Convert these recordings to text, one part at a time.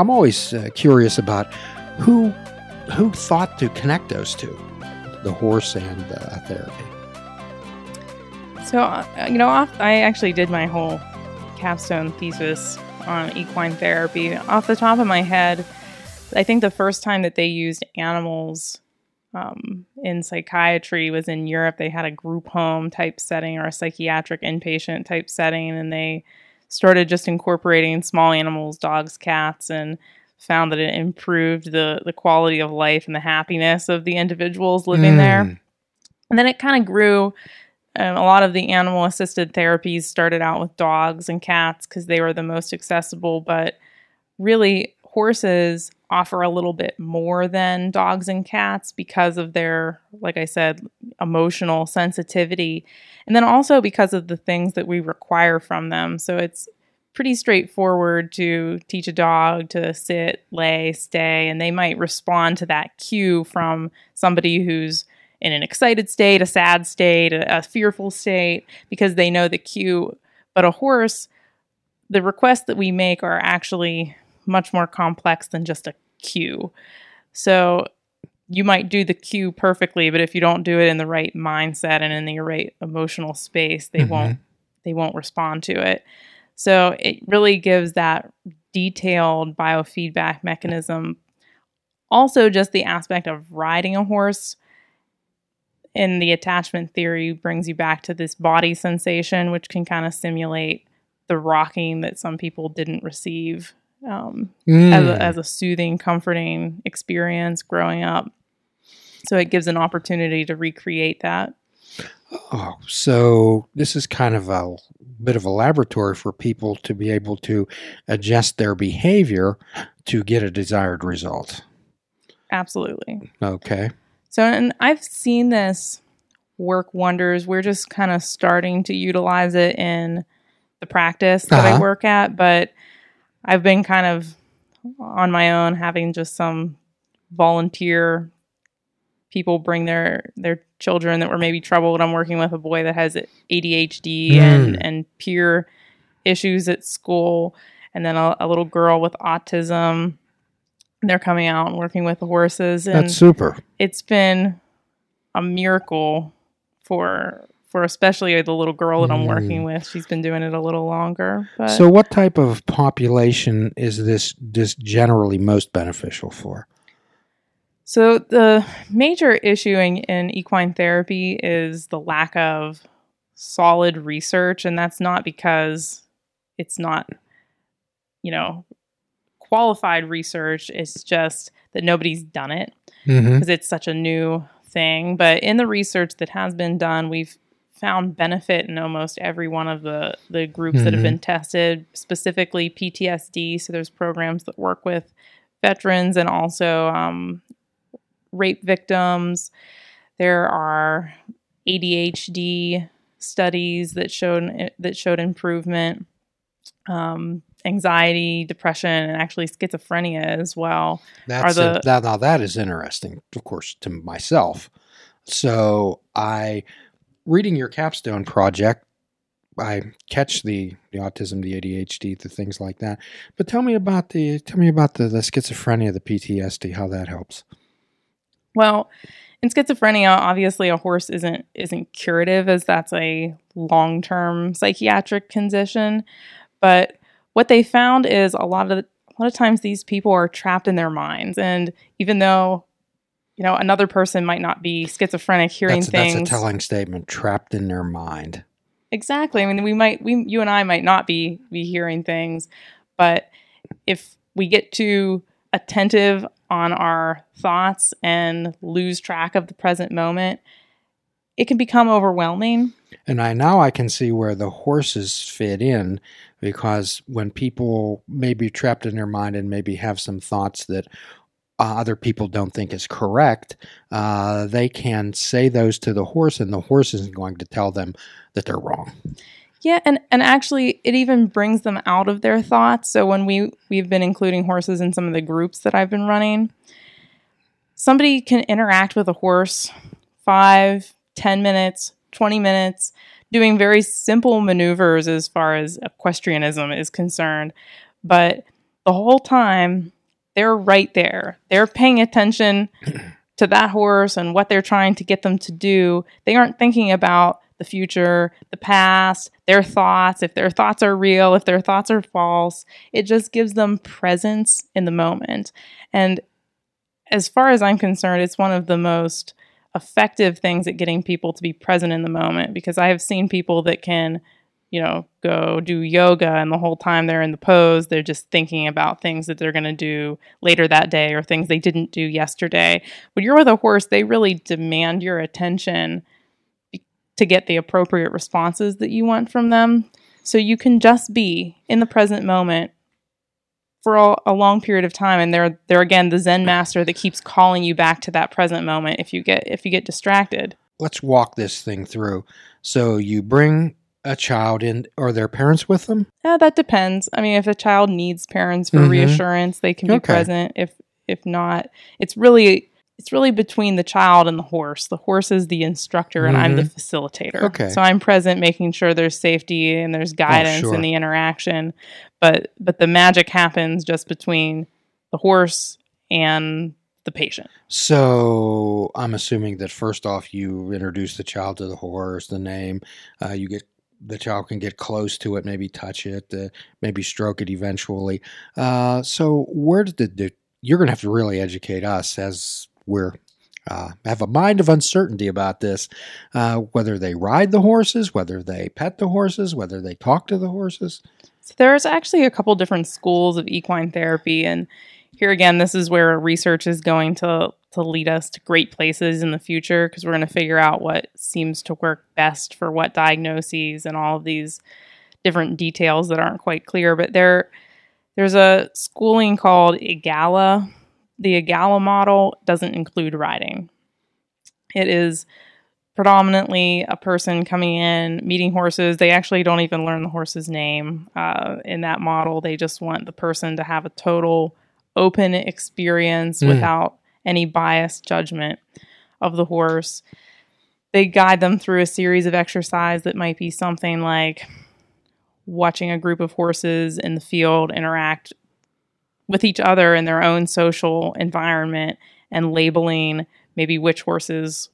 I'm always uh, curious about who who thought to connect those two, the horse and uh, therapy. So, uh, you know, I actually did my whole capstone thesis on equine therapy. Off the top of my head, I think the first time that they used animals um, in psychiatry was in Europe. They had a group home type setting or a psychiatric inpatient type setting, and they started just incorporating small animals, dogs, cats, and found that it improved the the quality of life and the happiness of the individuals living mm. there. And then it kind of grew. Um, a lot of the animal assisted therapies started out with dogs and cats because they were the most accessible, but really horses offer a little bit more than dogs and cats because of their, like I said, emotional sensitivity. And then also because of the things that we require from them. So it's pretty straightforward to teach a dog to sit, lay, stay, and they might respond to that cue from somebody who's in an excited state, a sad state, a, a fearful state, because they know the cue. But a horse, the requests that we make are actually much more complex than just a cue. So you might do the cue perfectly, but if you don't do it in the right mindset and in the right emotional space, they mm-hmm. won't they won't respond to it. So it really gives that detailed biofeedback mechanism. Also, just the aspect of riding a horse in the attachment theory brings you back to this body sensation, which can kind of simulate the rocking that some people didn't receive um, mm. as, a, as a soothing, comforting experience growing up. So it gives an opportunity to recreate that. Oh, so this is kind of a bit of a laboratory for people to be able to adjust their behavior to get a desired result. Absolutely. Okay. So, and I've seen this work wonders. We're just kind of starting to utilize it in the practice that uh-huh. I work at, but I've been kind of on my own, having just some volunteer people bring their their children that were maybe troubled. I'm working with a boy that has ADHD mm. and and peer issues at school, and then a, a, little girl with autism. They're coming out and working with the horses. And That's super. It's been a miracle for for especially the little girl that I'm working mm. with. She's been doing it a little longer. But. So, what type of population is this this generally most beneficial for? So, the major issue in, in equine therapy is the lack of solid research, and that's not because it's not, you know, qualified research. It's just that nobody's done it because mm-hmm. it's such a new thing. But in the research that has been done, we've found benefit in almost every one of the the groups mm-hmm. that have been mm-hmm. tested, specifically PTSD. So there's programs that work with veterans and also um, rape victims. There are ADHD studies that showed that showed improvement. Um, anxiety, depression, and actually schizophrenia as well. That's the, a, that, now that is interesting, of course, to myself. So I reading your capstone project, I catch the, the autism, the ADHD, the things like that. But tell me about the tell me about the, the schizophrenia, the PTSD, how that helps. Well, in schizophrenia, obviously a horse isn't isn't curative as that's a long term psychiatric condition. But what they found is a lot of a lot of times these people are trapped in their minds, and even though you know, another person might not be schizophrenic hearing that's, things. That's a telling statement. Trapped in their mind. Exactly. I mean, we might, we, you and I might not be be hearing things, but if we get too attentive on our thoughts and lose track of the present moment, it can become overwhelming. And I now I can see where the horses fit in because when people may be trapped in their mind and maybe have some thoughts that uh, other people don't think is correct, uh, they can say those to the horse, and the horse isn't going to tell them that they're wrong. Yeah, and and actually, it even brings them out of their thoughts. So when we we've been including horses in some of the groups that I've been running, somebody can interact with a horse five, ten minutes, twenty minutes, doing very simple maneuvers as far as equestrianism is concerned, but the whole time they're right there. They're paying attention to that horse and what they're trying to get them to do. They aren't thinking about the future, the past, their thoughts, if their thoughts are real, if their thoughts are false. It just gives them presence in the moment. And as far as I'm concerned, it's one of the most effective things at getting people to be present in the moment because I have seen people that can, you know, go do yoga and the whole time they're in the pose, they're just thinking about things that they're going to do later that day or things they didn't do yesterday. When you're with a horse, they really demand your attention to get the appropriate responses that you want from them. So you can just be in the present moment for a, long period of time and they're they're again the zen master that keeps calling you back to that present moment if you get if you get distracted let's walk this thing through so you bring a child in or their parents with them yeah that depends i mean if a child needs parents for mm-hmm. reassurance they can be okay. present if if not it's really it's really between the child and the horse. The horse is the instructor and mm-hmm. I'm the mm-hmm. facilitator. Okay. So I'm present making sure there's safety and there's oh, guidance oh, sure. in the interaction. But but the magic happens just between the horse and the patient. So I'm assuming that first off you introduce the child to the horse, the name, uh, you get the child can get close to it, maybe touch it, uh, maybe stroke it eventually. Uh, so where did the, the you're going to have to really educate us as we're uh, have a mind of uncertainty about this, uh, whether they ride the horses, whether they pet the horses, whether they talk to the horses. So there's actually a couple different schools of equine therapy, and here again, this is where research is going to to lead us to great places in the future because we're going to figure out what seems to work best for what diagnoses and all of these different details that aren't quite clear. But there, there's a schooling called EAGALA the EAGALA model doesn't include riding. It is predominantly a person coming in, meeting horses. They actually don't even learn the horse's name uh, in that model. They just want the person to have a total open experience mm. without any biased judgment of the horse. They guide them through a series of exercise that might be something like watching a group of horses in the field interact with each other in their own social environment and labeling maybe which horse's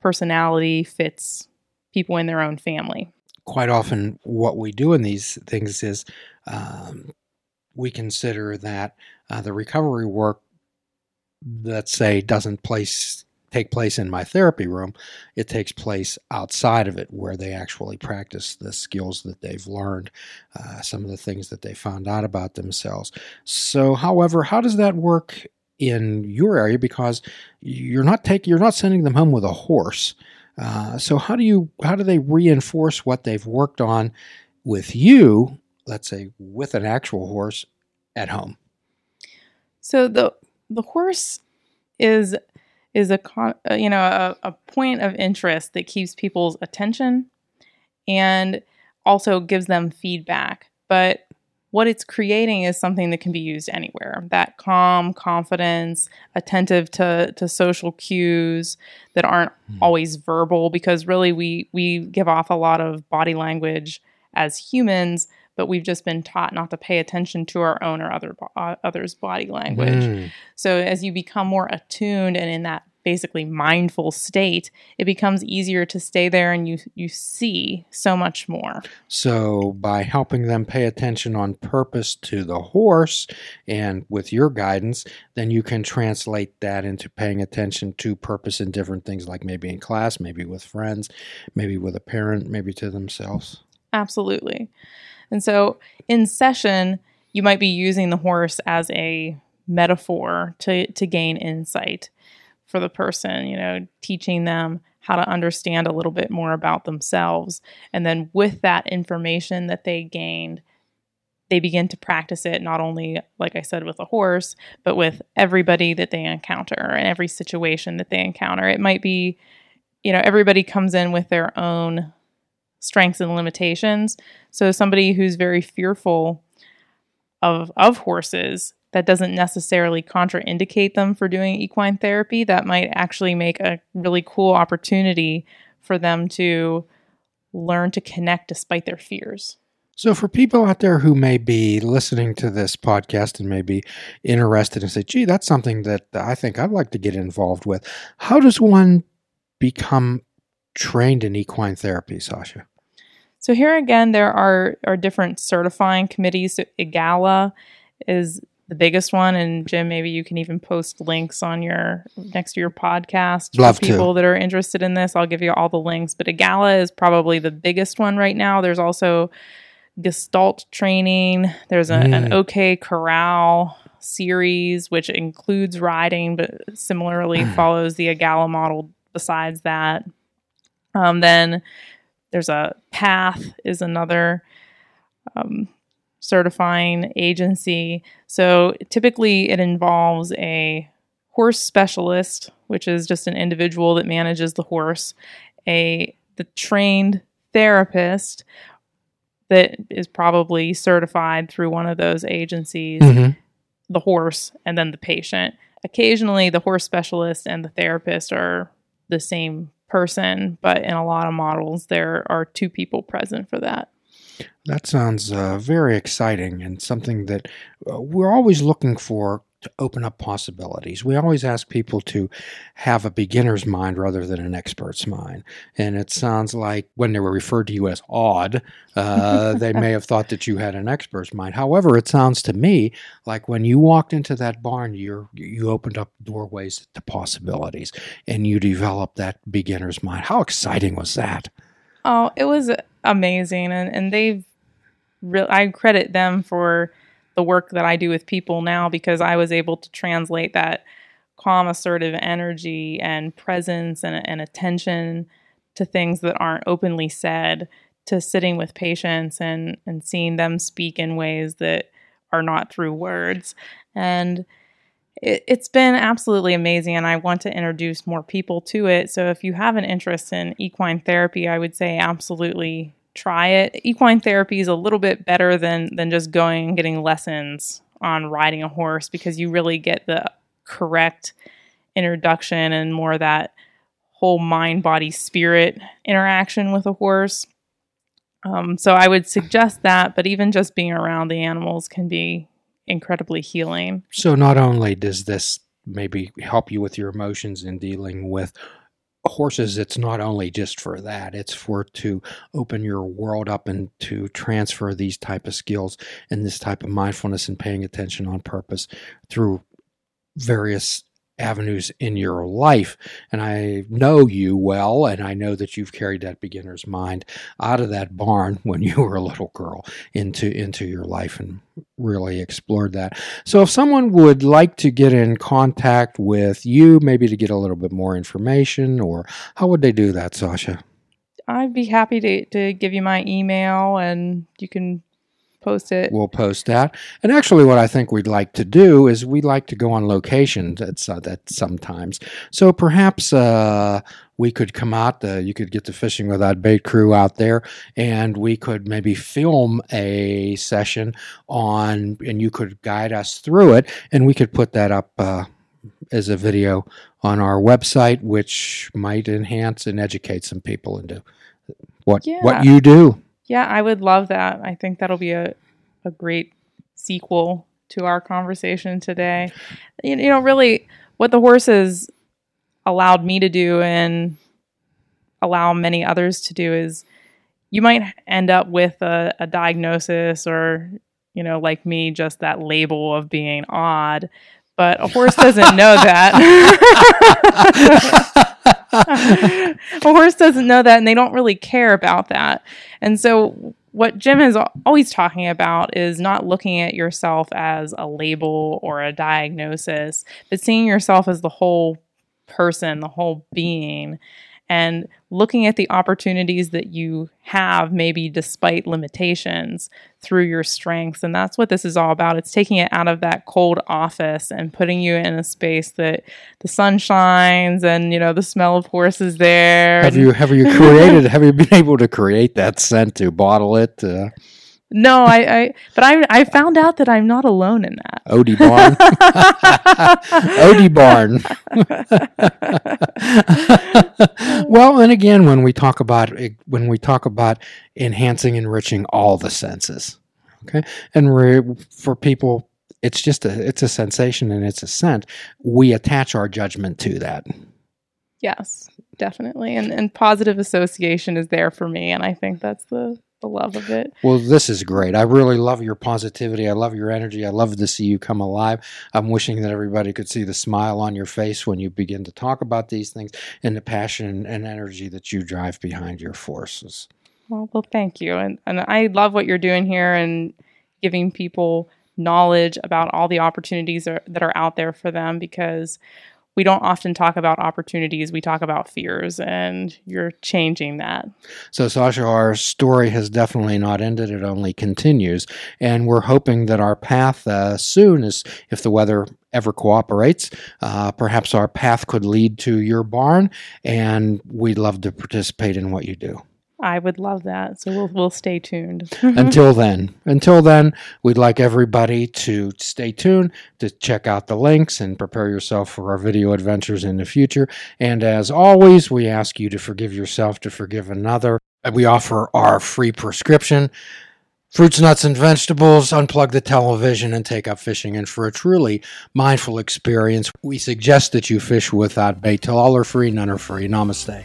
personality fits people in their own family. Quite often, what we do in these things is um, we consider that uh, the recovery work, let's say, doesn't place take place in my therapy room. It takes place outside of it where they actually practice the skills that they've learned, uh, some of the things that they found out about themselves. So, however, how does that work in your area? Because you're not taking, you're not sending them home with a horse. Uh, so how do you how do they reinforce what they've worked on with you? Let's say with an actual horse at home. So the the horse is is a uh, you know a, a point of interest that keeps people's attention and also gives them feedback. But what it's creating is something that can be used anywhere. That calm, confidence, attentive to, to social cues that aren't mm. always verbal, because really we we give off a lot of body language as humans, but we've just been taught not to pay attention to our own or other uh, others' body language. Mm. So as you become more attuned and in that basically mindful state, it becomes easier to stay there and you you see so much more. So by helping them pay attention on purpose to the horse and with your guidance, then you can translate that into paying attention to purpose in different things like maybe in class, maybe with friends, maybe with a parent, maybe to themselves. Absolutely. And so in session, you might be using the horse as a metaphor to, to gain insight for the person, you know, teaching them how to understand a little bit more about themselves. And then with that information that they gained, they begin to practice it not only, like I said, with a horse, but with everybody that they encounter and every situation that they encounter. It might be, you know, everybody comes in with their own strengths and limitations. So somebody who's very fearful of of horses, that doesn't necessarily contraindicate them for doing equine therapy. That might actually make a really cool opportunity for them to learn to connect despite their fears. So, for people out there who may be listening to this podcast and may be interested and say, gee, that's something that I think I'd like to get involved with, how does one become trained in equine therapy, Sasha? So, here again, there are, are different certifying committees. So EAGALA is the biggest one. And Jim, maybe you can even post links on your next to your podcast Love for people to. that are interested in this. I'll give you all the links. But EAGALA is probably the biggest one right now. There's also Gestalt training. There's a, an Mm. OK Corral series, which includes riding, but similarly follows the EAGALA model. Besides that, um, then there's a Path is another um, certifying agency. So typically, it involves a horse specialist, which is just an individual that manages the horse, a the trained therapist that is probably certified through one of those agencies, Mhm. the horse, and then the patient. Occasionally, the horse specialist and the therapist are the same person, but in a lot of models, there are two people present for that. That sounds uh, very exciting and something that uh, we're always looking for to open up possibilities. We always ask people to have a beginner's mind rather than an expert's mind. And it sounds like when they were referred to you as odd, uh, they may have thought that you had an expert's mind. However, it sounds to me like when you walked into that barn, you're, you opened up doorways to possibilities and you developed that beginner's mind. How exciting was that? Oh, it was amazing, and and they've real. I credit them for the work that I do with people now because I was able to translate that calm, assertive energy and presence and, and attention to things that aren't openly said to sitting with patients and and seeing them speak in ways that are not through words. And it, it's been absolutely amazing and i want to introduce more people to it. So if you have an interest in equine therapy i would say absolutely try it. Equine therapy is a little bit better than than just going and getting lessons on riding a horse because you really get the correct introduction and more that whole mind body spirit interaction with a horse. Um, so i would suggest that but even just being around the animals can be incredibly healing. So not only does this maybe help you with your emotions in dealing with horses, it's not only just for that. It's for to open your world up and to transfer these type of skills and this type of mindfulness and paying attention on purpose through various avenues in your life. And I know you well, and I know that you've carried that beginner's mind out of that barn when you were a little girl into into your life and really explored that. So if someone would like to get in contact with you, maybe to get a little bit more information, or how would they do that, Sasha? i'd be happy to, to give you my email and you can post it We'll post that. And actually, what I think we'd like to do is we'd like to go on location at, uh, that sometimes. So perhaps uh, we could come out. Uh, you could get the fishing without bait crew out there, and we could maybe film a session on, and you could guide us through it, and we could put that up. Uh, as a video on our website, which might enhance and educate some people into what Yeah. what you do. Yeah, I would love that. I think that'll be a, a great sequel to our conversation today. You, you know, really, what the horses allowed me to do and allow many others to do is you might end up with a, a diagnosis or, you know, like me, just that label of being odd. But a horse doesn't know that. a horse doesn't know that and they don't really care about that. And so what Jim is always talking about is not looking at yourself as a label or a diagnosis, but seeing yourself as the whole person, the whole being, and looking at the opportunities that you have, maybe despite limitations, through your strengths. And that's what this is all about. It's taking it out of that cold office and putting you in a space that the sun shines and, you know, the smell of horses there. Have you have you created? have you been able to create that scent to bottle it? Uh, No, I, I but I I found out that I'm not alone in that. Eau de Barn. Eau de Barn. well, and again, when we talk about when we talk about enhancing, enriching all the senses, okay, and re- for people, it's just a it's a sensation and it's a scent. We attach our judgment to that. Yes, definitely, and and positive association is there for me, and I think that's the the love of it. Well, this is great. I really love your positivity. I love your energy. I love to see you come alive. I'm wishing that everybody could see the smile on your face when you begin to talk about these things and the passion and energy that you drive behind your forces. Well, well, thank you. And and I love what you're doing here and giving people knowledge about all the opportunities are, that are out there for them because we don't often talk about opportunities. We talk about fears, and you're changing that. So, Sasha, our story has definitely not ended. It only continues. And we're hoping that our path uh, soon is, if the weather ever cooperates, uh, perhaps our path could lead to your barn, and we'd love to participate in what you do. I would love that. So we'll we'll stay tuned. until then, until then, we'd like everybody to stay tuned to check out the links and prepare yourself for our video adventures in the future. And as always, we ask you to forgive yourself to forgive another. We offer our free prescription. Fruits, nuts, and vegetables, unplug the television and take up fishing. And for a truly mindful experience, we suggest that you fish without bait. Till all are free, none are free. Namaste.